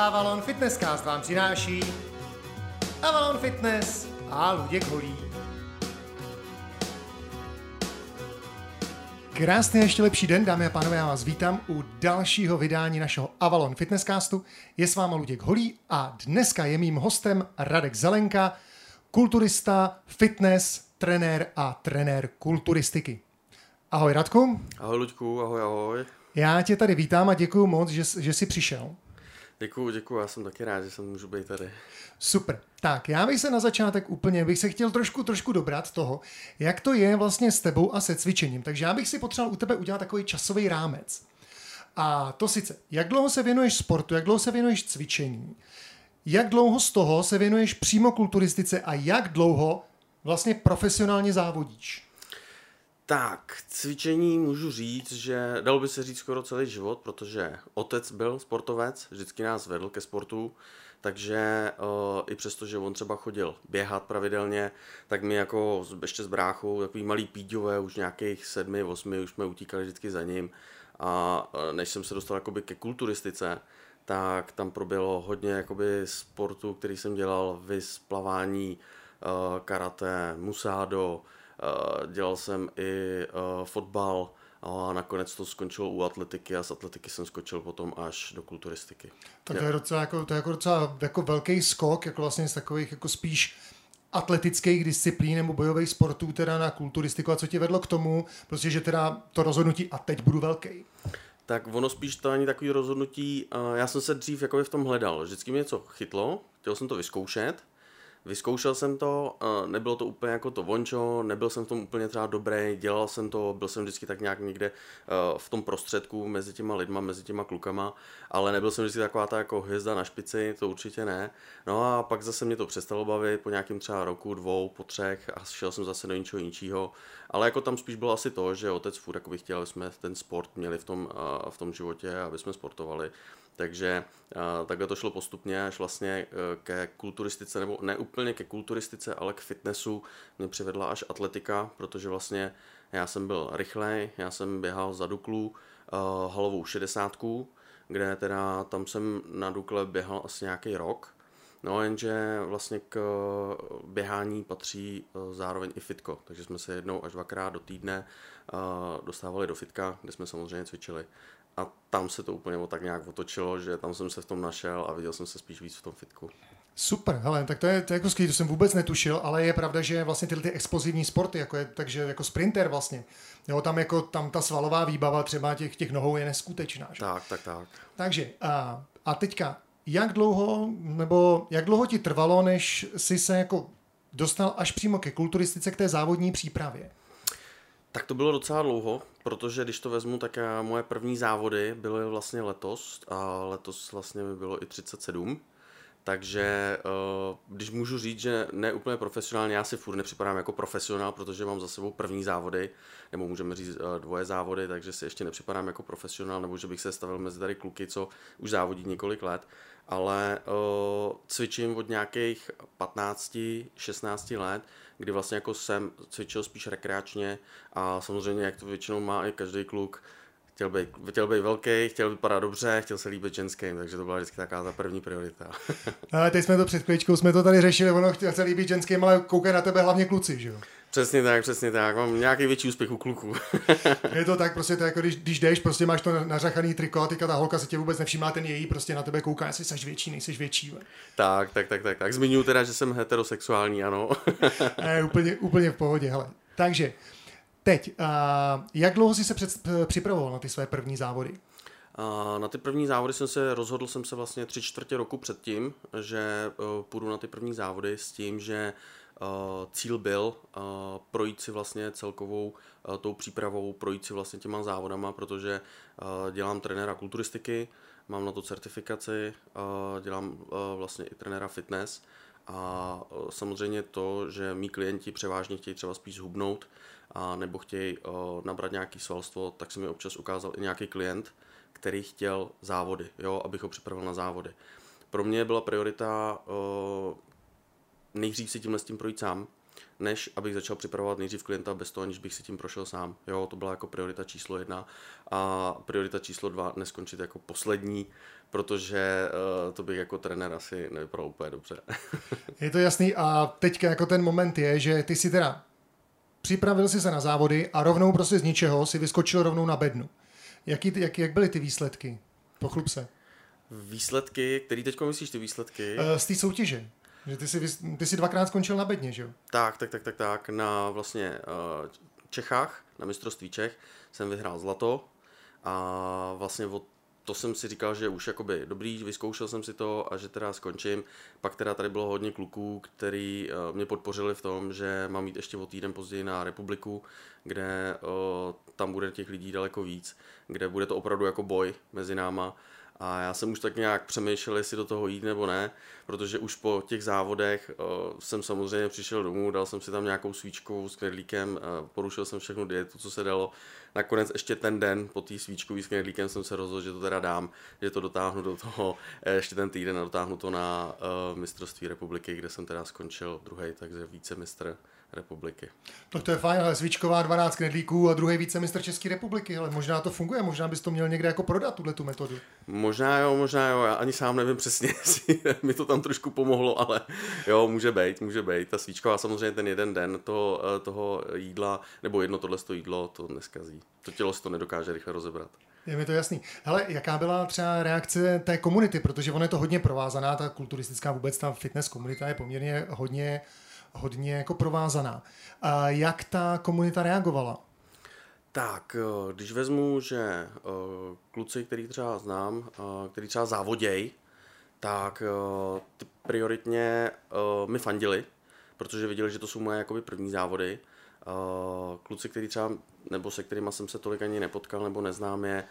Avalon Fitnesscast vám přináší Avalon Fitness a Luděk Holý. Krásný a ještě lepší den, dámy a pánové, já vás vítám u dalšího vydání našeho Avalon Fitnesscastu. Je s váma Luděk Holý a dneska je mým hostem Radek Zelenka, kulturista, fitness, trenér a trenér kulturistiky. Ahoj Radku. Ahoj Luďku, ahoj, ahoj. Já tě tady vítám a děkuji moc, že, že jsi přišel. Děkuji, děkuji, já jsem taky rád, že jsem můžu být tady. Super. Tak, já bych se na začátek úplně, bych se chtěl trošku, trošku dobrat toho, jak to je vlastně s tebou a se cvičením. Takže já bych si potřeboval u tebe udělat takový časový rámec. A to sice, jak dlouho se věnuješ sportu, jak dlouho se věnuješ cvičení, jak dlouho z toho se věnuješ přímo kulturistice a jak dlouho vlastně profesionálně závodíš? Tak, cvičení můžu říct, že dalo by se říct skoro celý život, protože otec byl sportovec, vždycky nás vedl ke sportu, takže uh, i přesto, že on třeba chodil běhat pravidelně, tak my jako ještě s bráchou, takový malý píďové, už nějakých sedmi, osmi, už jsme utíkali vždycky za ním. A uh, než jsem se dostal jakoby ke kulturistice, tak tam proběhlo hodně jakoby sportu, který jsem dělal, vys, plavání, uh, karate, musádo, dělal jsem i uh, fotbal a nakonec to skončilo u atletiky a z atletiky jsem skočil potom až do kulturistiky. Tak to je docela, jako, to je jako docela jako velký skok, jako vlastně z takových jako spíš atletických disciplín nebo bojových sportů teda na kulturistiku a co tě vedlo k tomu, prostě, že teda to rozhodnutí a teď budu velký? Tak ono spíš to ani takový rozhodnutí, uh, já jsem se dřív jako v tom hledal, vždycky mě něco chytlo, chtěl jsem to vyzkoušet, Vyzkoušel jsem to, nebylo to úplně jako to vončo, nebyl jsem v tom úplně třeba dobrý, dělal jsem to, byl jsem vždycky tak nějak někde v tom prostředku mezi těma lidma, mezi těma klukama, ale nebyl jsem vždycky taková ta jako hvězda na špici, to určitě ne. No a pak zase mě to přestalo bavit po nějakým třeba roku, dvou, po třech a šel jsem zase do něčeho jiného. Ale jako tam spíš bylo asi to, že otec furt jako chtěl, aby jsme ten sport měli v tom, v tom životě, aby jsme sportovali. Takže uh, takhle to šlo postupně až vlastně uh, ke kulturistice, nebo ne úplně ke kulturistice, ale k fitnessu. Mě přivedla až atletika, protože vlastně já jsem byl rychlej, já jsem běhal za Duklu uh, halovou šedesátku, kde teda tam jsem na Dukle běhal asi nějaký rok, No jenže vlastně k běhání patří zároveň i fitko, takže jsme se jednou až dvakrát do týdne dostávali do fitka, kde jsme samozřejmě cvičili a tam se to úplně tak nějak otočilo, že tam jsem se v tom našel a viděl jsem se spíš víc v tom fitku. Super, hele, tak to je, to je jako skvělé, to jsem vůbec netušil, ale je pravda, že vlastně tyhle ty explozivní sporty, jako je, takže jako sprinter vlastně, jo, tam jako tam ta svalová výbava třeba těch, těch nohou je neskutečná. Že? Tak, tak, tak. Takže a, a teďka, jak dlouho, nebo jak dlouho ti trvalo, než si se jako dostal až přímo ke kulturistice, k té závodní přípravě? Tak to bylo docela dlouho, protože když to vezmu, tak moje první závody byly vlastně letos a letos vlastně mi bylo i 37. Takže eh, když můžu říct, že ne úplně profesionálně, já si furt nepřipadám jako profesionál, protože mám za sebou první závody, nebo můžeme říct eh, dvoje závody, takže si ještě nepřipadám jako profesionál, nebo že bych se stavil mezi tady kluky, co už závodí několik let, ale uh, cvičím od nějakých 15-16 let, kdy vlastně jako jsem cvičil spíš rekreačně a samozřejmě, jak to většinou má i každý kluk, chtěl být, chtěl být velký, chtěl vypadat dobře, chtěl se líbit ženským, takže to byla vždycky taková ta první priorita. ale teď jsme to před chvíličkou, jsme to tady řešili, ono chtěl se líbit ženským, ale koukají na tebe hlavně kluci, že jo? Přesně tak, přesně tak. Mám nějaký větší úspěch u kluků. je to tak, prostě to jako když, když jdeš, prostě máš to nařachaný triko a teďka ta holka se tě vůbec nevšimá, ten její prostě na tebe kouká, jestli jsi větší, nejsi větší. Tak, tak, tak, tak, tak. Zmiňuji teda, že jsem heterosexuální, ano. ne, úplně, úplně v pohodě, hele. Takže, teď, uh, jak dlouho jsi se před, připravoval na ty své první závody? Na ty první závody jsem se rozhodl jsem se vlastně tři čtvrtě roku předtím, že uh, půjdu na ty první závody s tím, že Uh, cíl byl uh, projít si vlastně celkovou uh, tou přípravou, projít si vlastně těma závodama, protože dělám trenéra kulturistiky, mám na to certifikaci, dělám vlastně i trenéra fitness a samozřejmě to, že mý klienti převážně chtějí třeba spíš hubnout a nebo chtějí nabrat nějaký svalstvo, tak se mi občas ukázal i nějaký klient, který chtěl závody, jo, abych ho připravil na závody. Pro mě byla priorita nejdřív si tímhle s tím projít sám, než abych začal připravovat nejdřív klienta bez toho, aniž bych si tím prošel sám. Jo, to byla jako priorita číslo jedna a priorita číslo dva neskončit jako poslední, protože uh, to bych jako trenér asi nevypadal úplně dobře. je to jasný a teďka jako ten moment je, že ty si teda připravil si se na závody a rovnou prostě z ničeho si vyskočil rovnou na bednu. Jaký, jak, jak byly ty výsledky? Pochlup se. Výsledky, který teď myslíš ty výsledky? Uh, z té soutěže. Že ty jsi, ty jsi dvakrát skončil na bedně, že jo? Tak, tak, tak, tak, tak. Na vlastně uh, Čechách, na mistrovství Čech, jsem vyhrál zlato a vlastně od to jsem si říkal, že už jakoby dobrý, vyzkoušel jsem si to a že teda skončím. Pak teda tady bylo hodně kluků, který uh, mě podpořili v tom, že mám jít ještě o týden později na republiku, kde uh, tam bude těch lidí daleko víc, kde bude to opravdu jako boj mezi náma a já jsem už tak nějak přemýšlel, jestli do toho jít nebo ne, protože už po těch závodech uh, jsem samozřejmě přišel domů, dal jsem si tam nějakou svíčkou s knedlíkem, uh, porušil jsem všechnu dietu, co se dalo. Nakonec ještě ten den po té svíčkový s knedlíkem jsem se rozhodl, že to teda dám, že to dotáhnu do toho eh, ještě ten týden a dotáhnu to na uh, mistrovství republiky, kde jsem teda skončil druhý, takže více mistr republiky. Tak to je fajn, ale svíčková 12 knedlíků a druhý vícemistr České republiky, ale možná to funguje, možná bys to měl někde jako prodat, tuhle tu metodu. Možná jo, možná jo, já ani sám nevím přesně, jestli mi to tam trošku pomohlo, ale jo, může být, může být. Ta svíčková samozřejmě ten jeden den toho, eh, toho jídla, nebo jedno tohle jídlo, to neskazí. To tělo si to nedokáže rychle rozebrat. Je mi to jasný. Hele, jaká byla třeba reakce té komunity, protože ona je to hodně provázaná, ta kulturistická vůbec, ta fitness komunita je poměrně hodně hodně jako provázaná. A jak ta komunita reagovala? Tak, eh, když vezmu, že eh, kluci, který třeba znám, eh, který třeba závoděj, tak ty prioritně mi fandili, protože viděli, že to jsou moje jakoby první závody. Kluci, který třeba, nebo se kterými jsem se tolik ani nepotkal nebo neznám je,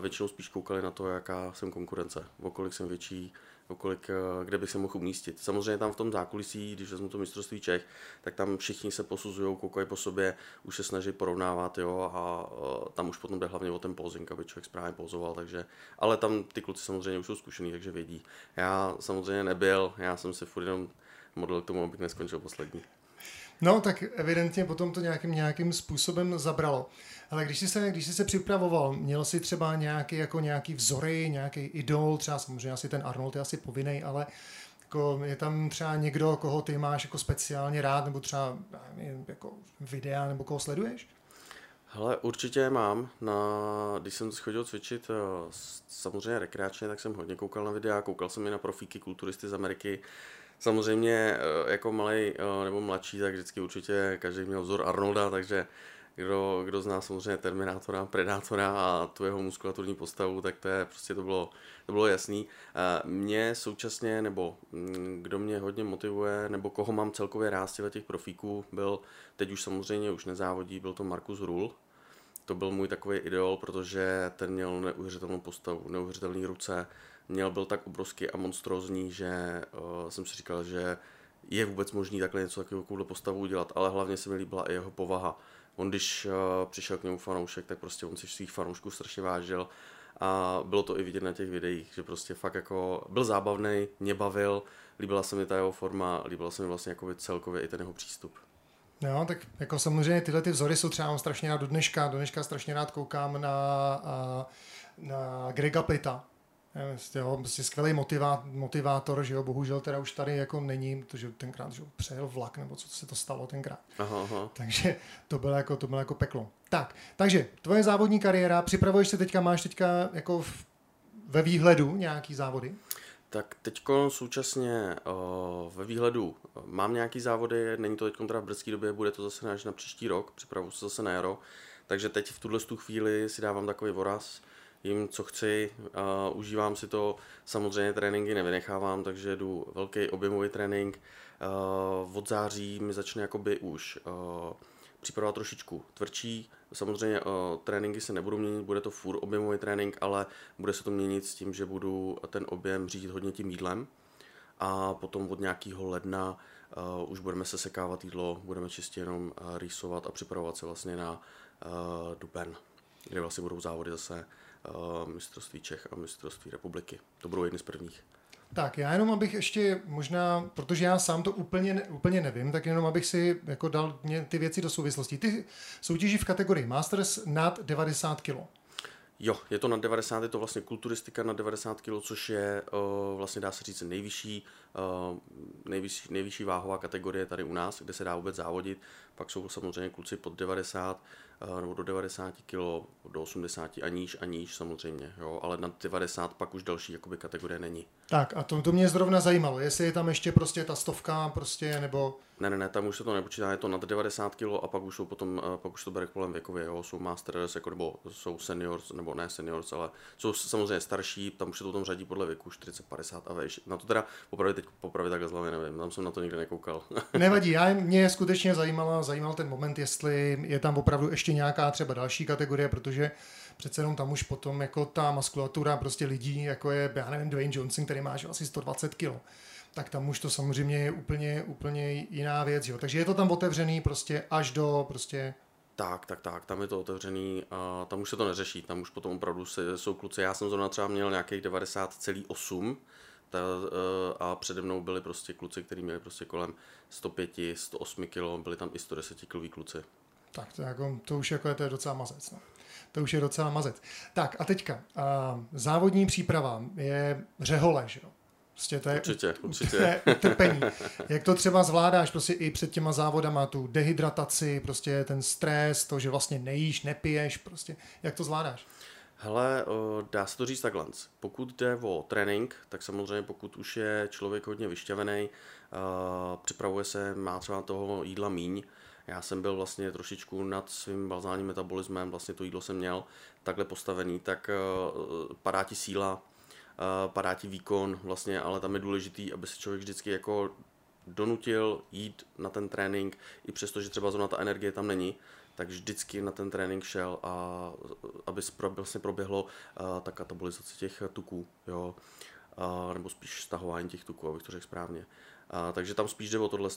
většinou spíš koukali na to, jaká jsem konkurence, o kolik jsem větší, okolik, kde bych se mohl umístit. Samozřejmě tam v tom zákulisí, když vezmu to mistrovství Čech, tak tam všichni se posuzují, koukají po sobě, už se snaží porovnávat, jo, a tam už potom jde hlavně o ten posing, aby člověk správně pozoval, takže, ale tam ty kluci samozřejmě už jsou zkušený, takže vědí. Já samozřejmě nebyl, já jsem se furt jenom modlil k tomu, abych neskončil poslední. No, tak evidentně potom to nějakým, nějakým způsobem zabralo. Ale když jsi, se, když jsi se připravoval, měl jsi třeba nějaký, jako nějaký vzory, nějaký idol, třeba samozřejmě asi ten Arnold je asi povinný, ale jako je tam třeba někdo, koho ty máš jako speciálně rád, nebo třeba nevím, jako videa, nebo koho sleduješ? Hele, určitě mám. Na, když jsem chodil cvičit eh, samozřejmě rekreačně, tak jsem hodně koukal na videa, koukal jsem i na profíky kulturisty z Ameriky. Samozřejmě eh, jako malý eh, nebo mladší, tak vždycky určitě každý měl vzor Arnolda, takže kdo, kdo zná samozřejmě Terminátora, Predátora a tu jeho muskulaturní postavu, tak to je prostě to bylo, to bylo jasný. Mě současně, nebo mm, kdo mě hodně motivuje, nebo koho mám celkově rád z těch profíků, byl, teď už samozřejmě už nezávodí, byl to Markus Rul. To byl můj takový ideol, protože ten měl neuvěřitelnou postavu, neuvěřitelné ruce, měl byl tak obrovský a monstrózní, že uh, jsem si říkal, že je vůbec možný takhle něco takovou postavu udělat, ale hlavně se mi líbila i jeho povaha on když uh, přišel k němu fanoušek, tak prostě on si svých fanoušků strašně vážil a bylo to i vidět na těch videích, že prostě fakt jako byl zábavný, mě bavil, líbila se mi ta jeho forma, líbila se mi vlastně jako celkově i ten jeho přístup. Jo, tak jako samozřejmě tyhle ty vzory jsou třeba strašně rád do dneška, do dneška strašně rád koukám na, na Grega Plita, Jo, prostě skvělý motivá, motivátor, že jo, bohužel teda už tady jako není, protože tenkrát že přejel vlak, nebo co se to stalo tenkrát. Aha, aha. Takže to bylo, jako, to bylo jako peklo. Tak, takže tvoje závodní kariéra, připravuješ se teďka, máš teďka jako v, ve výhledu nějaký závody? Tak teď současně o, ve výhledu mám nějaký závody, není to teď teda v brzké době, bude to zase až na příští rok, připravuji se zase na jaro, takže teď v tuhle chvíli si dávám takový voraz, jim, co chci, a užívám si to, samozřejmě tréninky nevynechávám, takže jdu velký objemový trénink, od září mi začne jakoby už připravovat trošičku tvrdší, samozřejmě tréninky se nebudou měnit, bude to furt objemový trénink, ale bude se to měnit s tím, že budu ten objem řídit hodně tím jídlem. A potom od nějakého ledna uh, už budeme se sekávat jídlo, budeme čistě jenom uh, rýsovat a připravovat se vlastně na uh, duben, kde vlastně budou závody zase mistrovství Čech a mistrovství republiky. To budou jedny z prvních. Tak, já jenom abych ještě možná, protože já sám to úplně, úplně nevím, tak jenom abych si jako dal ty věci do souvislosti. Ty soutěží v kategorii Masters nad 90 kg. Jo, je to na 90, je to vlastně kulturistika na 90 kg, což je uh, vlastně dá se říct nejvyšší, uh, nejvyšší, nejvyšší váhová kategorie tady u nás, kde se dá vůbec závodit. Pak jsou samozřejmě kluci pod 90, uh, nebo do 90 kg, do 80 a níž a níž samozřejmě, jo, ale na 90 pak už další jakoby kategorie není. Tak a to, to mě zrovna zajímalo, jestli je tam ještě prostě ta stovka prostě, nebo... Ne, ne, ne, tam už se to nepočítá, je to nad 90 kg a pak už jsou potom, pak už to bere kolem věkově, jo, jsou masters, jako, nebo jsou seniors, nebo ne seniors, ale jsou samozřejmě starší, tam už se to tam řadí podle věku 40, 50 a veš. Na to teda popravit teď popravit takhle z hlavy nevím, tam jsem na to nikdy nekoukal. Nevadí, já mě skutečně zajímala, zajímal ten moment, jestli je tam opravdu ještě nějaká třeba další kategorie, protože přece jenom tam už potom jako ta muskulatura prostě lidí, jako je, já nevím, Dwayne Johnson, který má asi 120 kg tak tam už to samozřejmě je úplně, úplně jiná věc. Jo. Takže je to tam otevřený prostě až do prostě tak, tak, tak, tam je to otevřený a tam už se to neřeší, tam už potom opravdu se, jsou kluci, já jsem zrovna třeba měl nějakých 90,8 ta, eh, a přede mnou byli prostě kluci, kteří měli prostě kolem 105, 108 kg, byli tam i 110 kg kluci. Tak to, jako, to už jako je, to je docela mazec. No. To už je docela mazec. Tak a teďka, a závodní příprava je řehole, že jo? Prostě to je, určitě, určitě. To je utrpení. Jak to třeba zvládáš prostě i před těma závodama, tu dehydrataci, prostě ten stres, to, že vlastně nejíš, nepiješ, prostě, jak to zvládáš? Hele, dá se to říct takhle. Pokud jde o trénink, tak samozřejmě pokud už je člověk hodně vyšťavený, připravuje se, má třeba toho jídla míň, já jsem byl vlastně trošičku nad svým balzálním metabolismem, vlastně to jídlo jsem měl takhle postavený, tak padá ti síla, padá ti výkon vlastně, ale tam je důležitý, aby se člověk vždycky jako donutil jít na ten trénink, i přesto, že třeba zrovna ta energie tam není, tak vždycky na ten trénink šel a aby vlastně proběhlo ta katabolizace těch tuků, jo, a, nebo spíš stahování těch tuků, abych to řekl správně. A, takže tam spíš jde o tohle.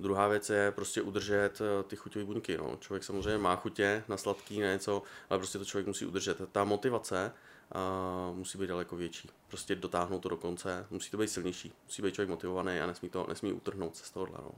Druhá věc je prostě udržet ty chuťové buňky. No. Člověk samozřejmě má chutě na sladký, na něco, ale prostě to člověk musí udržet. Ta motivace a musí být daleko větší. Prostě dotáhnout to do konce, musí to být silnější, musí být člověk motivovaný a nesmí to nesmí utrhnout se z tohohle. No.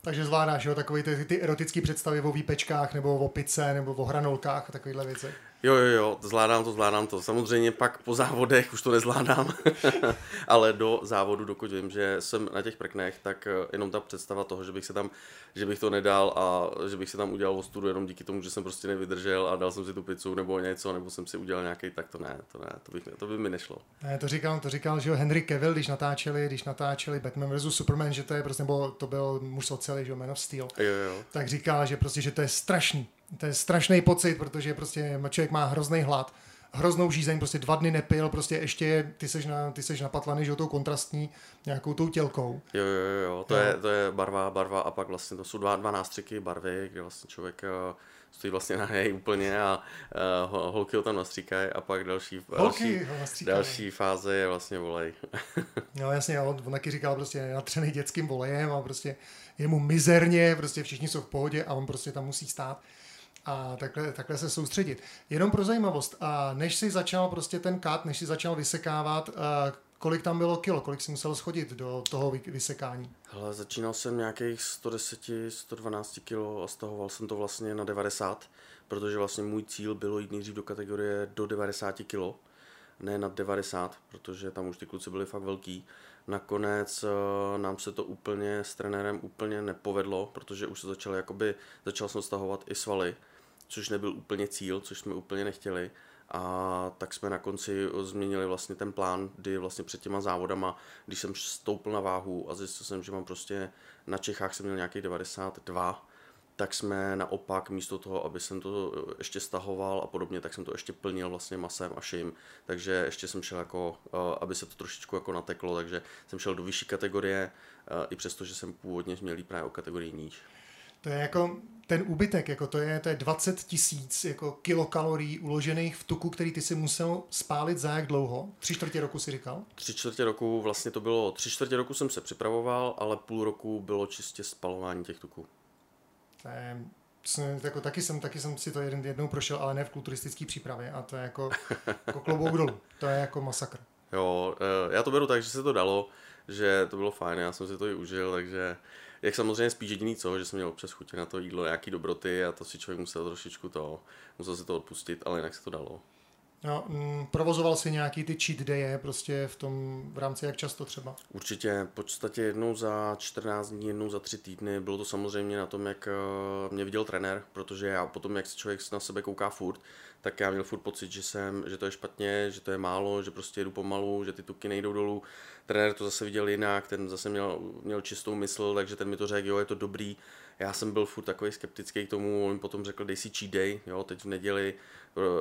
Takže zvládáš, jo, takové ty, ty erotické představy o výpečkách, nebo o pice, nebo o hranolkách a takovéhle věci. Jo, jo, jo, zvládám to, zvládám to. Samozřejmě pak po závodech už to nezvládám, ale do závodu, dokud vím, že jsem na těch prknech, tak eh, jenom ta představa toho, že bych se tam, že bych to nedal a že bych se tam udělal ostudu jenom díky tomu, že jsem prostě nevydržel a dal jsem si tu pizzu nebo něco, nebo jsem si udělal nějaký, tak to ne, to ne, to, bych, to by mi nešlo. Ne, to říkal, to říkal, že jo, Henry Cavill, když natáčeli, když natáčeli Batman vs Superman, že to je prostě, nebo to byl muž celý, že jo, Man of Steel, jo, jo. tak říkal, že prostě, že to je strašný, to je strašný pocit, protože prostě člověk má hrozný hlad, hroznou žízeň, prostě dva dny nepil, prostě ještě ty seš, na, ty seš napatlaný, že tou kontrastní nějakou tou tělkou. Jo, jo, jo, to, jo. Je, to je barva, barva a pak vlastně to jsou dva, dva nástřiky barvy, kde vlastně člověk uh, stojí vlastně na něj úplně a uh, holky ho tam nastříkají a pak další, další, další fáze je vlastně volej. no jasně, on, on taky říkal prostě natřený dětským volejem a prostě je mu mizerně, prostě všichni jsou v pohodě a on prostě tam musí stát a takhle, takhle se soustředit. Jenom pro zajímavost, a než si začal prostě ten kat, než si začal vysekávat, kolik tam bylo kilo, kolik si musel schodit do toho vysekání? Hele, začínal jsem nějakých 110, 112 kilo a stahoval jsem to vlastně na 90, protože vlastně můj cíl bylo jít nejdřív do kategorie do 90 kilo, ne nad 90, protože tam už ty kluci byli fakt velký. Nakonec uh, nám se to úplně s trenérem úplně nepovedlo, protože už se začal jakoby, začal jsem stahovat i svaly, což nebyl úplně cíl, což jsme úplně nechtěli. A tak jsme na konci změnili vlastně ten plán, kdy vlastně před těma závodama, když jsem stoupil na váhu a zjistil jsem, že mám prostě na Čechách jsem měl nějakých 92, tak jsme naopak místo toho, aby jsem to ještě stahoval a podobně, tak jsem to ještě plnil vlastně masem a šim, takže ještě jsem šel jako, eh, aby se to trošičku jako nateklo, takže jsem šel do vyšší kategorie, eh, i přesto, že jsem původně měl právě o kategorii níž. To je jako ten úbytek, jako to je, to je 20 tisíc jako kilokalorií uložených v tuku, který ty si musel spálit za jak dlouho? Tři čtvrtě roku si říkal? Tři čtvrtě roku, vlastně to bylo, tři čtvrtě roku jsem se připravoval, ale půl roku bylo čistě spalování těch tuků. To je, jako, taky, jsem, taky jsem si to jeden, jednou prošel, ale ne v kulturistické přípravě a to je jako, jako klobouk dolů. To je jako masakr. Jo, eh, já to beru tak, že se to dalo, že to bylo fajn, já jsem si to i užil, takže jak samozřejmě spíš jediný co, že jsem měl občas chutě na to jídlo, nějaký dobroty a to si člověk musel trošičku to, musel si to odpustit, ale jinak se to dalo. No, mm, provozoval si nějaký ty cheat daye prostě v tom v rámci jak často třeba? Určitě, v podstatě jednou za 14 dní, jednou za 3 týdny. Bylo to samozřejmě na tom, jak eh, mě viděl trenér, protože já potom, jak se člověk na sebe kouká furt, tak já měl furt pocit, že, jsem, že to je špatně, že to je málo, že prostě jedu pomalu, že ty tuky nejdou dolů. Trenér to zase viděl jinak, ten zase měl, měl čistou mysl, takže ten mi to řekl, jo, je to dobrý. Já jsem byl furt takový skeptický k tomu, on potom řekl, dej si cheat day, jo, teď v neděli,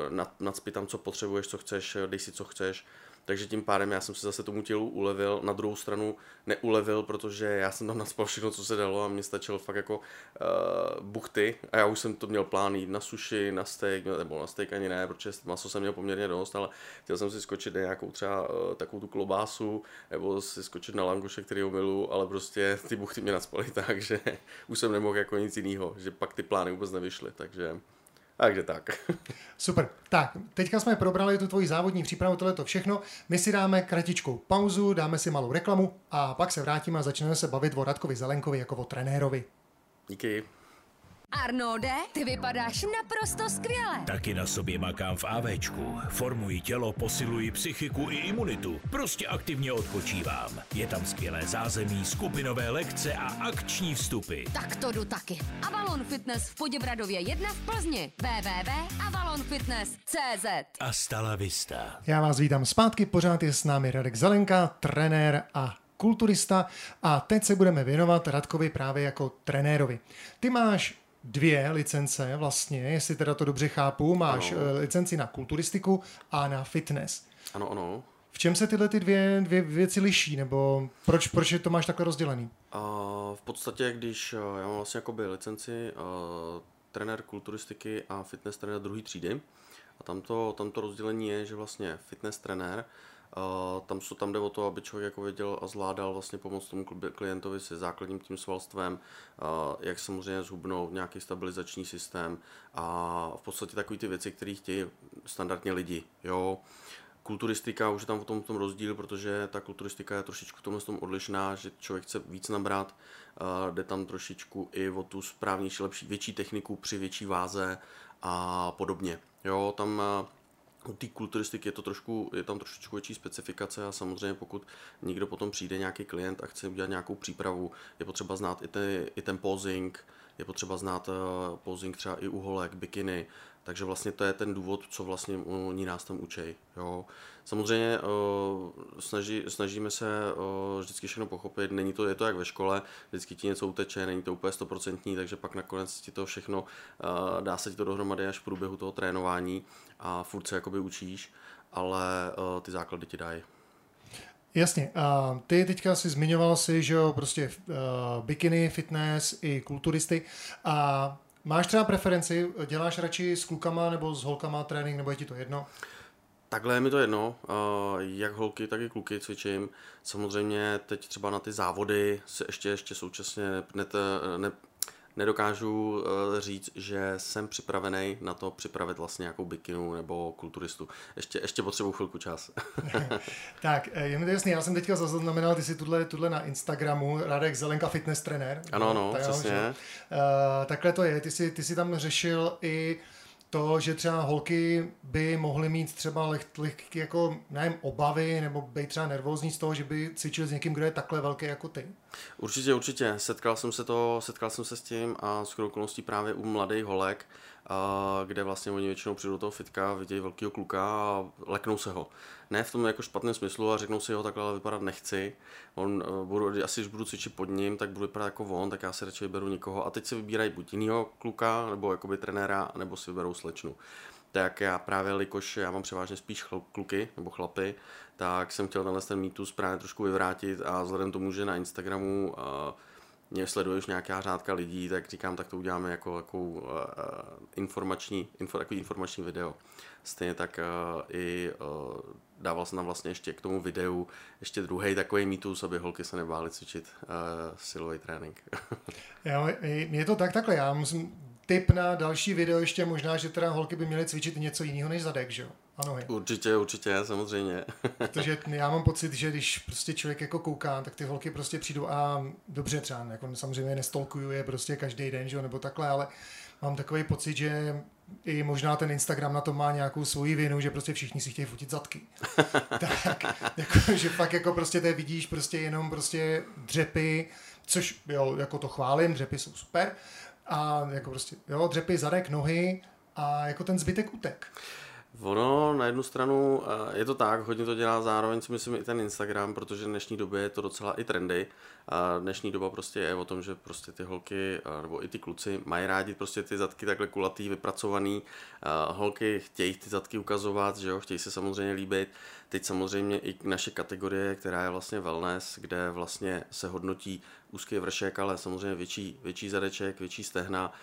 nad, nadspi tam, co potřebuješ, co chceš, dej si, co chceš. Takže tím pádem já jsem se zase tomu tělu ulevil, na druhou stranu neulevil, protože já jsem tam naspal všechno, co se dalo a mě stačilo fakt jako uh, buchty. A já už jsem to měl plán jít na suši, na steak, nebo na steak ani ne, protože maso jsem měl poměrně dost, ale chtěl jsem si skočit na nějakou třeba uh, takovou tu klobásu, nebo si skočit na langoše, který ho milu, ale prostě ty buchty mě naspaly tak, že už jsem nemohl jako nic jiného, že pak ty plány vůbec nevyšly, takže takže tak. Super. Tak, teďka jsme probrali tu tvoji závodní přípravu, tohle to všechno. My si dáme kratičkou pauzu, dáme si malou reklamu a pak se vrátíme a začneme se bavit o Radkovi Zelenkovi jako o trenérovi. Díky. Arnolde, ty vypadáš naprosto skvěle. Taky na sobě makám v AVčku. Formuji tělo, posiluji psychiku i imunitu. Prostě aktivně odpočívám. Je tam skvělé zázemí, skupinové lekce a akční vstupy. Tak to jdu taky. Avalon Fitness v Poděbradově 1 v Plzni. www.avalonfitness.cz A la vista. Já vás vítám zpátky, pořád je s námi Radek Zelenka, trenér a kulturista a teď se budeme věnovat Radkovi právě jako trenérovi. Ty máš dvě licence vlastně, jestli teda to dobře chápu. Máš ano. Eh, licenci na kulturistiku a na fitness. Ano, ano. V čem se tyhle ty dvě, dvě věci liší, nebo proč, proč je to máš takhle rozdělený? Uh, v podstatě, když uh, já mám vlastně jakoby licenci uh, trenér kulturistiky a fitness trenér druhé třídy, a tam to, tam to rozdělení je, že vlastně fitness trenér tam, jsou, tam jde o to, aby člověk jako věděl a zvládal vlastně pomoct tomu klientovi se základním tím svalstvem, jak samozřejmě zhubnout, nějaký stabilizační systém a v podstatě takové ty věci, které chtějí standardně lidi. Jo. Kulturistika už je tam v tom, v tom rozdíl, protože ta kulturistika je trošičku v tomhle tom odlišná, že člověk chce víc nabrat, jde tam trošičku i o tu správnější, lepší, větší techniku při větší váze a podobně. Jo, tam u té kulturistiky je to trošku, je tam trošičku větší specifikace a samozřejmě pokud někdo potom přijde nějaký klient a chce udělat nějakou přípravu, je potřeba znát i, ty, i ten posing, je potřeba znát uh, posing třeba i uholek, bikiny, takže vlastně to je ten důvod, co vlastně oni nás tam učej. Jo. Samozřejmě uh, snaží, snažíme se uh, vždycky všechno pochopit, není to, je to jak ve škole, vždycky ti něco uteče, není to úplně stoprocentní, takže pak nakonec ti to všechno, dá se ti to dohromady až v průběhu toho trénování a furt se jakoby učíš, ale ty základy ti dají. Jasně. A ty teďka si zmiňoval si, že jo, prostě uh, bikiny, fitness i kulturisty. A máš třeba preferenci, děláš radši s klukama nebo s holkama trénink, nebo je ti to jedno? Takhle je mi to jedno, uh, jak holky, tak i kluky cvičím. Samozřejmě teď třeba na ty závody se ještě, ještě současně ne, ne, nedokážu uh, říct, že jsem připravený na to připravit vlastně nějakou bikinu nebo kulturistu. Ještě, ještě potřebuji chvilku čas. tak, eh, je mi to jasný, já jsem teďka zaznamenal, ty jsi tuhle, tuhle na Instagramu, Radek Zelenka fitness trenér. Ano, ano, přesně. Uh, takhle to je, ty jsi, ty jsi tam řešil i to, že třeba holky by mohly mít třeba lehké jako, nevím, obavy nebo být třeba nervózní z toho, že by cvičili s někým, kdo je takhle velký jako ty? Určitě, určitě. Setkal jsem se to, setkal jsem se s tím a s okolností právě u mladých holek, kde vlastně oni většinou přijdou do toho fitka, vidějí velkého kluka a leknou se ho. Ne v tom jako špatném smyslu a řeknou si ho takhle vypadat nechci. On, eh, budu, asi když budu cvičit pod ním, tak budu vypadat jako on, tak já si radši vyberu někoho. A teď si vybírají buď jinýho kluka, nebo jakoby trenéra, nebo si vyberou slečnu tak já právě, jelikož já mám převážně spíš kluky nebo chlapy, tak jsem chtěl tenhle ten mýtus právě trošku vyvrátit a vzhledem tomu, že na Instagramu uh, mě sleduje už nějaká řádka lidí, tak říkám, tak to uděláme jako, jako uh, informační, info, takový informační video. Stejně tak uh, i uh, dával jsem tam vlastně ještě k tomu videu ještě druhý takový mýtus, aby holky se nebály cvičit uh, silový trénink. jo, je to tak takhle, já musím tip na další video ještě možná, že teda holky by měly cvičit něco jiného než zadek, že jo? A nohy. Určitě, určitě, samozřejmě. Protože já mám pocit, že když prostě člověk jako kouká, tak ty holky prostě přijdou a dobře třeba, jako samozřejmě nestolkuju je prostě každý den, že jo, nebo takhle, ale mám takový pocit, že i možná ten Instagram na to má nějakou svoji vinu, že prostě všichni si chtějí fotit zadky. tak, jako, že fakt jako prostě to vidíš prostě jenom prostě dřepy, což jo, jako to chválím, dřepy jsou super, a jako prostě, jo, dřepy, zadek, nohy a jako ten zbytek utek. Ono na jednu stranu eh, je to tak, hodně to dělá zároveň si myslím i ten Instagram, protože v dnešní době je to docela i trendy. A dnešní doba prostě je o tom, že prostě ty holky eh, nebo i ty kluci mají rádi prostě ty zadky takhle kulatý, vypracovaný. Holky chtějí ty zadky ukazovat, že jo, chtějí se samozřejmě líbit. Teď samozřejmě i naše kategorie, která je vlastně wellness, kde vlastně se hodnotí úzký vršek, ale samozřejmě větší, větší zadeček, větší stehna,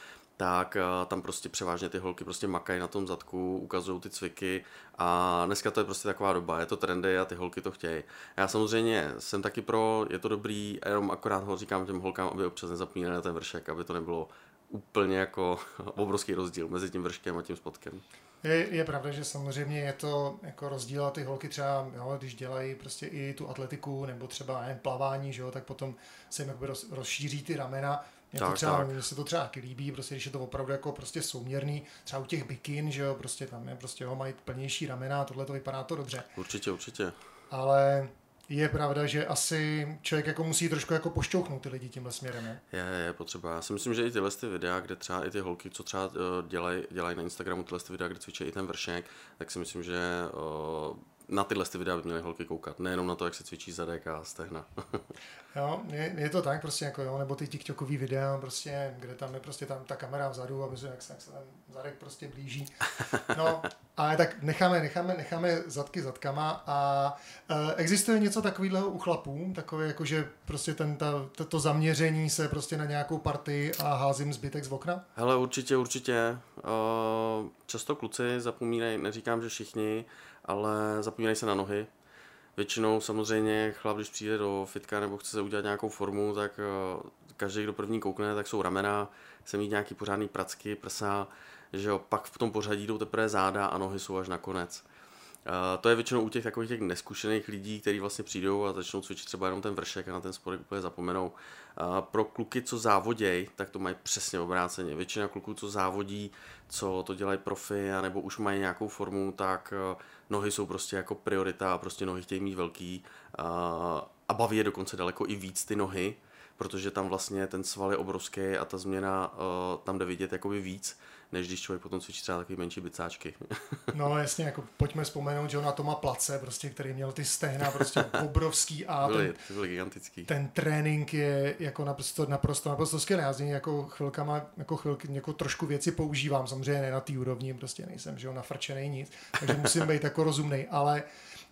tak tam prostě převážně ty holky prostě makají na tom zadku, ukazují ty cviky a dneska to je prostě taková doba, je to trendy a ty holky to chtějí. Já samozřejmě jsem taky pro, je to dobrý, jenom akorát ho říkám těm holkám, aby občas nezapínali na ten vršek, aby to nebylo úplně jako obrovský rozdíl mezi tím vrškem a tím spodkem. Je, je pravda, že samozřejmě je to jako rozdíl a ty holky třeba, jo, když dělají prostě i tu atletiku nebo třeba jen plavání, že jo, tak potom se jim roz, rozšíří ty ramena, mě, tak, to třeba, mně se to třeba taky líbí, prostě, když je to opravdu jako prostě souměrný, třeba u těch bikin, že jo, prostě tam je prostě ho mají plnější ramena, tohle to vypadá to dobře. Určitě, určitě. Ale je pravda, že asi člověk jako musí trošku jako pošťouchnout ty lidi tímhle směrem. Ne? Je, je potřeba. Já si myslím, že i tyhle ty videa, kde třeba i ty holky, co třeba eh, dělají, dělají na Instagramu tyhle ty videa, kde cvičí i ten vršek, tak si myslím, že uh, na tyhle ty videa by měly holky koukat, nejenom na to, jak se cvičí zadek a stehna. jo, je, je, to tak prostě jako jo, nebo ty TikTokový videa, prostě, kde tam je prostě tam ta kamera vzadu a myslím, jak se, jak se ten zadek prostě blíží. No, ale tak necháme, necháme, necháme zadky zadkama a uh, existuje něco takového u chlapů, takové jako, že prostě ten, ta, to, to zaměření se prostě na nějakou partii a házím zbytek z okna? Hele, určitě, určitě. Uh, často kluci zapomínají, neříkám, že všichni, ale zapomínají se na nohy. Většinou samozřejmě chlap, když přijde do fitka nebo chce se udělat nějakou formu, tak eh, každý, kdo první koukne, tak jsou ramena, chce mít nějaký pořádný pracky, prsa, že jo, pak v tom pořadí jdou teprve záda a nohy jsou až nakonec. Uh, to je většinou u těch takových těch neskušených lidí, kteří vlastně přijdou a začnou cvičit třeba jenom ten vršek a na ten spodek úplně zapomenou. Uh, pro kluky, co závodějí, tak to mají přesně obráceně. Většina kluků, co závodí, co to dělají profi, nebo už mají nějakou formu, tak uh, nohy jsou prostě jako priorita a prostě nohy chtějí mít velký a baví je dokonce daleko i víc ty nohy, protože tam vlastně ten sval je obrovský a ta změna tam jde vidět jakoby víc než když člověk potom cvičí třeba takový menší bicáčky. no jasně, jako pojďme vzpomenout, že on na Toma Place, prostě, který měl ty stehna prostě obrovský a byly, ten, byly gigantický. ten trénink je jako naprosto, naprosto, naprosto skvělý. Já z něj jako chvilkama, jako chvilky, jako trošku věci používám, samozřejmě ne na té úrovni, prostě nejsem, že jo, nafrčený nic, takže musím být jako rozumný, ale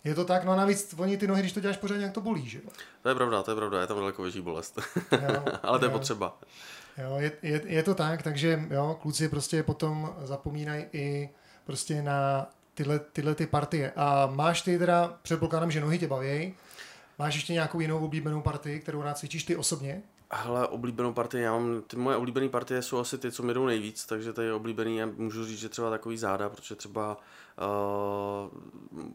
je to tak, no a navíc oni ty nohy, když to děláš pořádně, jak to bolí, že jo? To je pravda, to je pravda, je tam daleko větší bolest. Jo, ale to je jo. potřeba. Jo, je, je, je, to tak, takže jo, kluci prostě potom zapomínají i prostě na tyhle, tyhle ty partie. A máš ty teda, předpokládám, že nohy tě baví, máš ještě nějakou jinou oblíbenou partii, kterou rád cvičíš ty osobně? Hele, oblíbenou partii, já mám, ty moje oblíbené partie jsou asi ty, co mi jdou nejvíc, takže je oblíbený, já můžu říct, že třeba takový záda, protože třeba uh,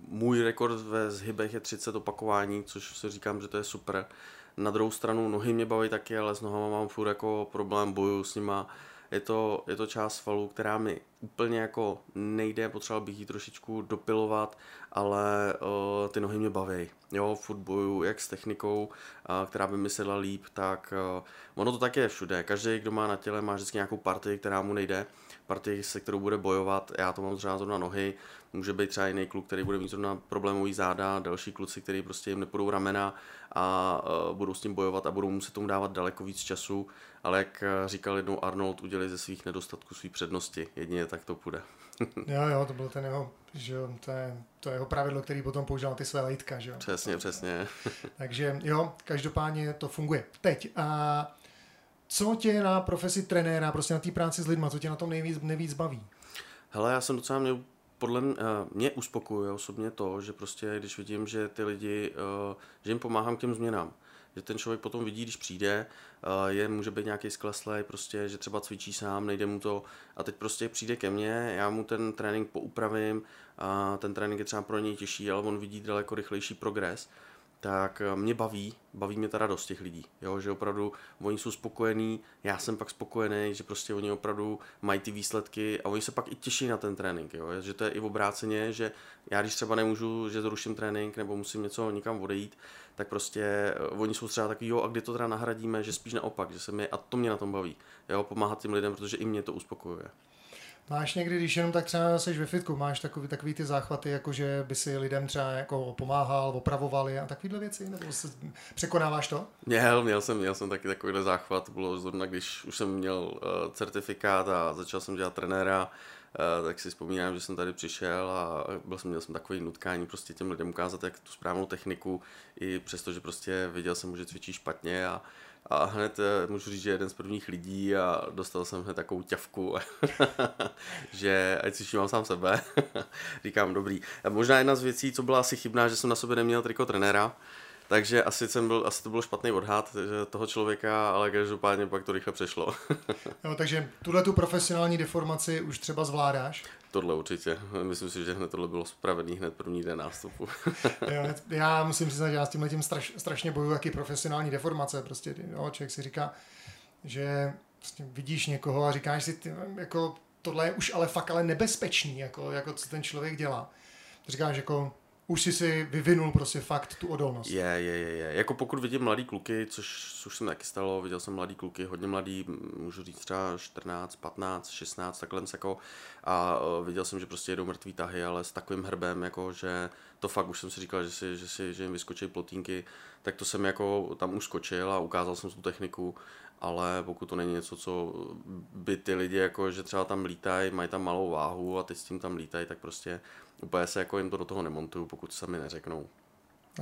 můj rekord ve zhybech je 30 opakování, což si říkám, že to je super. Na druhou stranu nohy mě baví taky, ale s nohama mám furt jako problém, boju s nima. Je to, je to část svalů, která mi úplně jako nejde, potřeboval bych ji trošičku dopilovat, ale uh, ty nohy mě baví. Jo, furt boju jak s technikou, uh, která by mi sedla líp, tak uh, ono to také je všude. Každý, kdo má na těle, má vždycky nějakou partii, která mu nejde partii, se kterou bude bojovat. Já to mám třeba zrovna nohy, může být třeba jiný kluk, který bude mít zrovna problémový záda, další kluci, který prostě jim nepůjdou ramena a uh, budou s tím bojovat a budou muset tomu dávat daleko víc času, ale jak e, říkal jednou Arnold, udělej ze svých nedostatků svý přednosti, jedině tak to půjde. jo, jo, to bylo ten jeho, že jo, to je, to je jeho pravidlo, který potom používal na ty své lejtka, že jo. Přesně, přesně. Takže jo, každopádně to funguje. Teď, a co tě na profesi trenéra, prostě na té práci s lidma, co tě na tom nejvíc, nejvíc baví? Hele, já jsem docela měl podle mě, mě uspokojuje osobně to, že prostě když vidím, že ty lidi, že jim pomáhám k těm změnám. že ten člověk potom vidí, když přijde, uh, je, může být nějaký skleslej, prostě, že třeba cvičí sám, nejde mu to a teď prostě přijde ke mně, já mu ten trénink poupravím, a ten trénink je třeba pro něj těžší, ale on vidí daleko rychlejší progres tak eh, mě baví, baví mě ta radost těch lidí, jo? že opravdu oni jsou spokojení, já jsem pak spokojený, že prostě oni opravdu mají ty výsledky a oni se pak i těší na ten trénink, jo? že to je i obráceně, že já když třeba nemůžu, že zruším trénink nebo musím něco někam odejít, tak prostě eh, oni jsou třeba takový, jo, a kdy to teda nahradíme, že spíš naopak, že se mi, a to mě na tom baví, jo, pomáhat těm lidem, protože i mě to uspokojuje. Máš někdy, když jenom tak třeba jsi ve fitku, máš takový, takový ty záchvaty, jako že by si lidem třeba jako pomáhal, opravoval je a takovéhle věci, nebo se, překonáváš to? Měl, měl jsem, měl jsem taky takovýhle záchvat, bylo zrovna, když už jsem měl uh, certifikát a začal jsem dělat trenéra, Uh, tak si vzpomínám, že jsem tady přišel a byl jsem, měl jsem takový nutkání prostě těm lidem ukázat, jak tu správnou techniku, i přesto, že prostě viděl jsem, že cvičí špatně a a hned eh, můžu říct, že jeden z prvních lidí a dostal jsem hned takovou ťavku, že ať si všímám sám sebe. Říkám, dobrý. Možná jedna z věcí, co byla asi chybná, že jsem na sobě neměl triko trenéra, takže asi, jsem byl, asi to byl špatný odhad toho člověka, ale každopádně pak to rychle přešlo. jo, takže tuhle tu profesionální deformaci už třeba zvládáš? Tohle určitě. Myslím si, že hned tohle bylo spravedlný hned první den nástupu. jo, já musím přiznat, že já s tímhle tím straš, strašně bojuju, jaký profesionální deformace. Prostě jo, člověk si říká, že prostě vidíš někoho a říkáš si, ty, jako tohle je už ale fakt ale nebezpečný, jako, jako co ten člověk dělá. Říkáš jako, už si si vyvinul prostě fakt tu odolnost. Je, je, je, je. Jako pokud vidím mladý kluky, což, což jsem taky stalo, viděl jsem mladý kluky, hodně mladý, můžu říct třeba 14, 15, 16, takhle jako a uh, viděl jsem, že prostě jedou mrtvý tahy, ale s takovým hrbem, jako že to fakt už jsem si říkal, že si, že si že jim vyskočí plotínky, tak to jsem jako tam už skočil a ukázal jsem tu techniku, ale pokud to není něco, co by ty lidi jako, že třeba tam lítají, mají tam malou váhu a teď s tím tam lítají, tak prostě úplně se jako jim to do toho nemontuju, pokud sami neřeknou.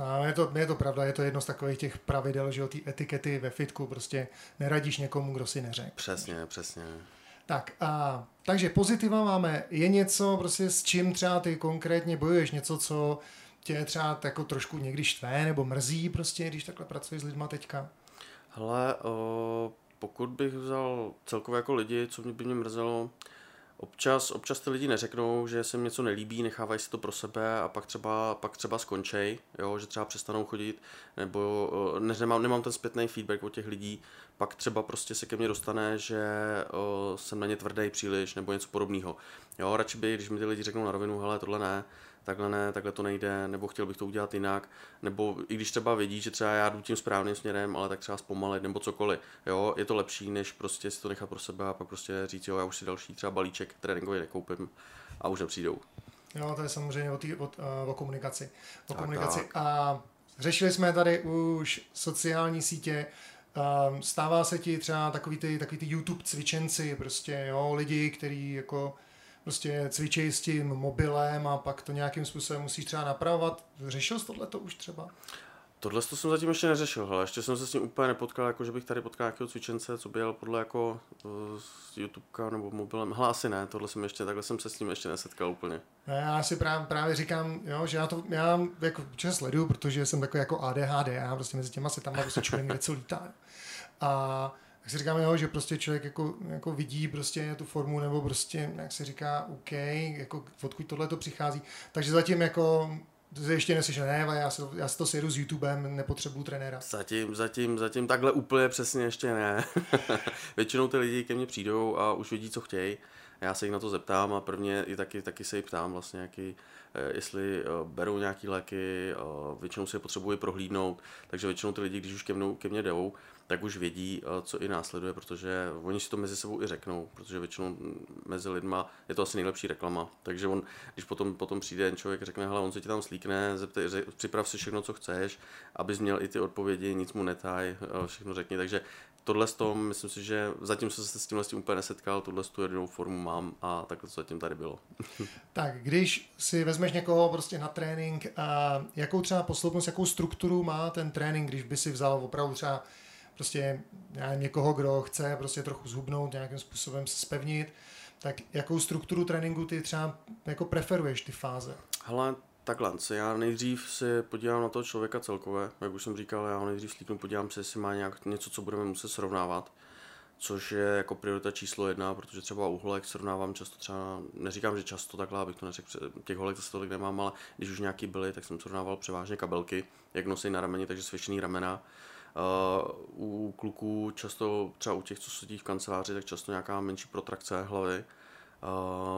A je to, je to pravda, je to jedno z takových těch pravidel, že jo, ty etikety ve fitku, prostě neradíš někomu, kdo si neřekl. Přesně, přesně. Tak a takže pozitiva máme, je něco prostě s čím třeba ty konkrétně bojuješ, něco, co tě třeba jako trošku někdy štve nebo mrzí prostě, když takhle pracuješ s lidma teďka? Hele, o, pokud bych vzal celkově jako lidi, co mě by mě mrzelo, Občas, občas ty lidi neřeknou, že se něco nelíbí, nechávají si to pro sebe a pak třeba, pak třeba skončej, jo, že třeba přestanou chodit, nebo ne, nemám, nemám ten zpětný feedback od těch lidí, pak třeba prostě se ke mně dostane, že o, jsem na ně tvrdý příliš nebo něco podobného. Jo, radši by, když mi ty lidi řeknou na rovinu, hele, tohle ne, takhle ne, takhle to nejde, nebo chtěl bych to udělat jinak, nebo i když třeba vidí, že třeba já jdu tím správným směrem, ale tak třeba zpomalit, nebo cokoliv. Jo, je to lepší, než prostě si to nechat pro sebe a pak prostě říct, jo, já už si další třeba balíček tréninkový nekoupím a už nepřijdou. Jo, to je samozřejmě o, tý, o, eh, o komunikaci. O tak, komunikaci. Tak. A řešili jsme tady už sociální sítě, ehm, stává se ti třeba takový ty, takový ty YouTube cvičenci, prostě jo, lidi, kteří jako prostě cvičej s tím mobilem a pak to nějakým způsobem musíš třeba napravovat. Řešil jsi tohle to už třeba? Tohle to jsem zatím ještě neřešil, ale ještě jsem se s ním úplně nepotkal, jako že bych tady potkal nějakého cvičence, co by jel podle jako z YouTubeka nebo mobilem. Hele, asi ne, tohle jsem ještě, takhle jsem se s tím ještě nesetkal úplně. Já si právě, právě říkám, jo, že já to já jako čas sleduju, protože jsem takový jako ADHD, já prostě mezi těma setama prostě čujem, kde co lítá. A tak si říkáme, jo, že prostě člověk jako, jako vidí prostě tu formu, nebo prostě, jak se říká, OK, jako odkud tohle to přichází. Takže zatím jako ještě neslyšel, ne, já si, já si to sjedu s YouTubem, nepotřebuju trenéra. Zatím, zatím, zatím takhle úplně přesně ještě ne. Většinou ty lidi ke mně přijdou a už vidí, co chtějí. Já se jich na to zeptám a prvně i taky, taky se jich ptám vlastně, jaký, eh, jestli eh, berou nějaký léky, eh, většinou si je potřebují prohlídnout, takže většinou ty lidi, když už ke, mnou, ke mně jdou, tak už vědí, eh, co i následuje, protože oni si to mezi sebou i řeknou, protože většinou mezi lidma je to asi nejlepší reklama. Takže on, když potom, potom přijde ten člověk, řekne, hele, on se ti tam slíkne, zeptej, řek, připrav si všechno, co chceš, abys měl i ty odpovědi, nic mu netaj, eh, všechno řekni. Takže tohle z tom, myslím si, že zatím jsem se s tímhle s tím úplně nesetkal, tuhle tu jedinou formu mám a takhle to zatím tady bylo. tak, když si vezmeš někoho prostě na trénink, a jakou třeba posloupnost, jakou strukturu má ten trénink, když by si vzal opravdu třeba prostě někoho, kdo chce prostě trochu zhubnout, nějakým způsobem se spevnit, tak jakou strukturu tréninku ty třeba jako preferuješ ty fáze? Hele, Takhle, já nejdřív si podívám na toho člověka celkově, jak už jsem říkal, já ho nejdřív slíknu, podívám se, jestli má nějak něco, co budeme muset srovnávat, což je jako priorita číslo jedna, protože třeba u holek srovnávám často třeba, neříkám, že často takhle, abych to neřekl, těch holek zase tolik nemám, ale když už nějaký byly, tak jsem srovnával převážně kabelky, jak nosí na rameni, takže svěšený ramena. Uh, u kluků často, třeba u těch, co sedí v kanceláři, tak často nějaká menší protrakce hlavy.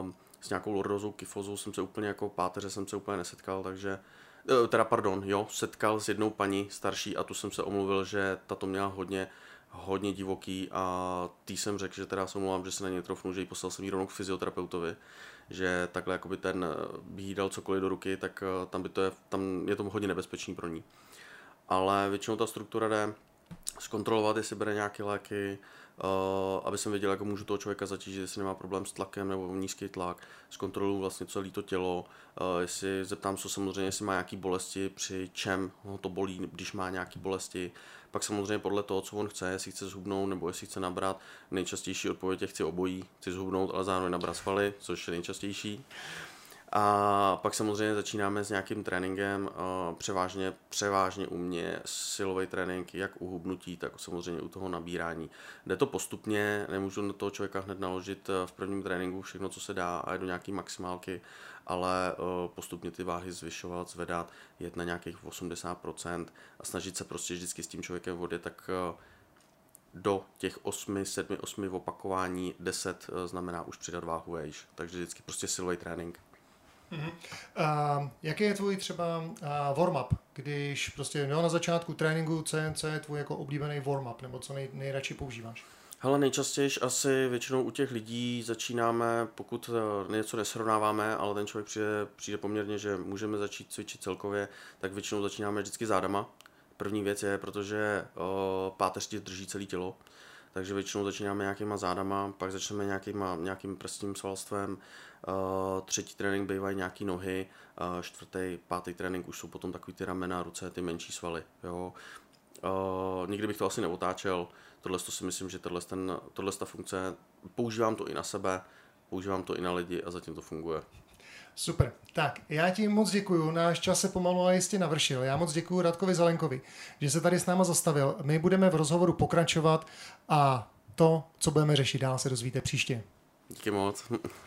Uh, s nějakou lordozou kyfozou jsem se úplně jako páteře jsem se úplně nesetkal, takže eh, teda pardon, jo, setkal s jednou paní starší a tu jsem se omluvil, že ta to měla hodně, hodně divoký a tý jsem řekl, že teda se omlouvám, že se na ně trofnu, že jí poslal jsem jí rovnou k fyzioterapeutovi, že takhle jakoby ten by jí dal cokoliv do ruky, tak tam, by to je, tam je to hodně nebezpečný pro ní. Ale většinou ta struktura jde zkontrolovat, jestli bere nějaké léky, uh, aby jsem věděl, jak můžu toho člověka zatížit, jestli nemá problém s tlakem nebo nízký tlak, zkontroluji vlastně celé to tělo, uh, jestli zeptám se samozřejmě, jestli má nějaké bolesti, při čem ho to bolí, když má nějaké bolesti, pak samozřejmě podle toho, co on chce, jestli chce zhubnout nebo jestli chce nabrat, nejčastější odpověď je chci obojí, chci zhubnout, ale zároveň nabrat svaly, což je nejčastější. A pak samozřejmě začínáme s nějakým tréninkem, převážně, převážně u mě silový trénink, jak u hubnutí, tak samozřejmě u toho nabírání. Jde to postupně, nemůžu na toho člověka hned naložit v prvním tréninku všechno, co se dá a je do nějaký maximálky, ale postupně ty váhy zvyšovat, zvedat, jet na nějakých 80% a snažit se prostě vždycky s tím člověkem vody, tak do těch 8, 7, 8 opakování 10 znamená už přidat váhu vejš. Takže vždycky prostě silový trénink. Uh-huh. Uh, jaký je tvůj třeba uh, warm-up, když prostě jo, na začátku tréninku CNC je tvůj jako oblíbený warm-up, nebo co nej, nejradši používáš? Hele, nejčastěji asi většinou u těch lidí začínáme, pokud eh, něco nesrovnáváme, ale ten člověk přijde, přijde poměrně, že můžeme začít cvičit celkově, tak většinou začínáme vždycky zádama. První věc je, protože o, páteř ti drží celé tělo, takže většinou začínáme nějakýma zádama, pak začneme nějakýma, nějakým prstním svalstvem, uh, třetí trénink bývají nějaký nohy, uh, čtvrtý, pátý trénink už jsou potom takový ty ramena, ruce, ty menší svaly. Jo. Uh, nikdy bych to asi neotáčel, tohle to si myslím, že tohle, ten, tohle ta funkce, používám to i na sebe, používám to i na lidi a zatím to funguje. Super. Tak, já ti moc děkuju. Náš čas se pomalu a jistě navršil. Já moc děkuju Radkovi Zelenkovi, že se tady s náma zastavil. My budeme v rozhovoru pokračovat a to, co budeme řešit dál, se dozvíte příště. Díky moc.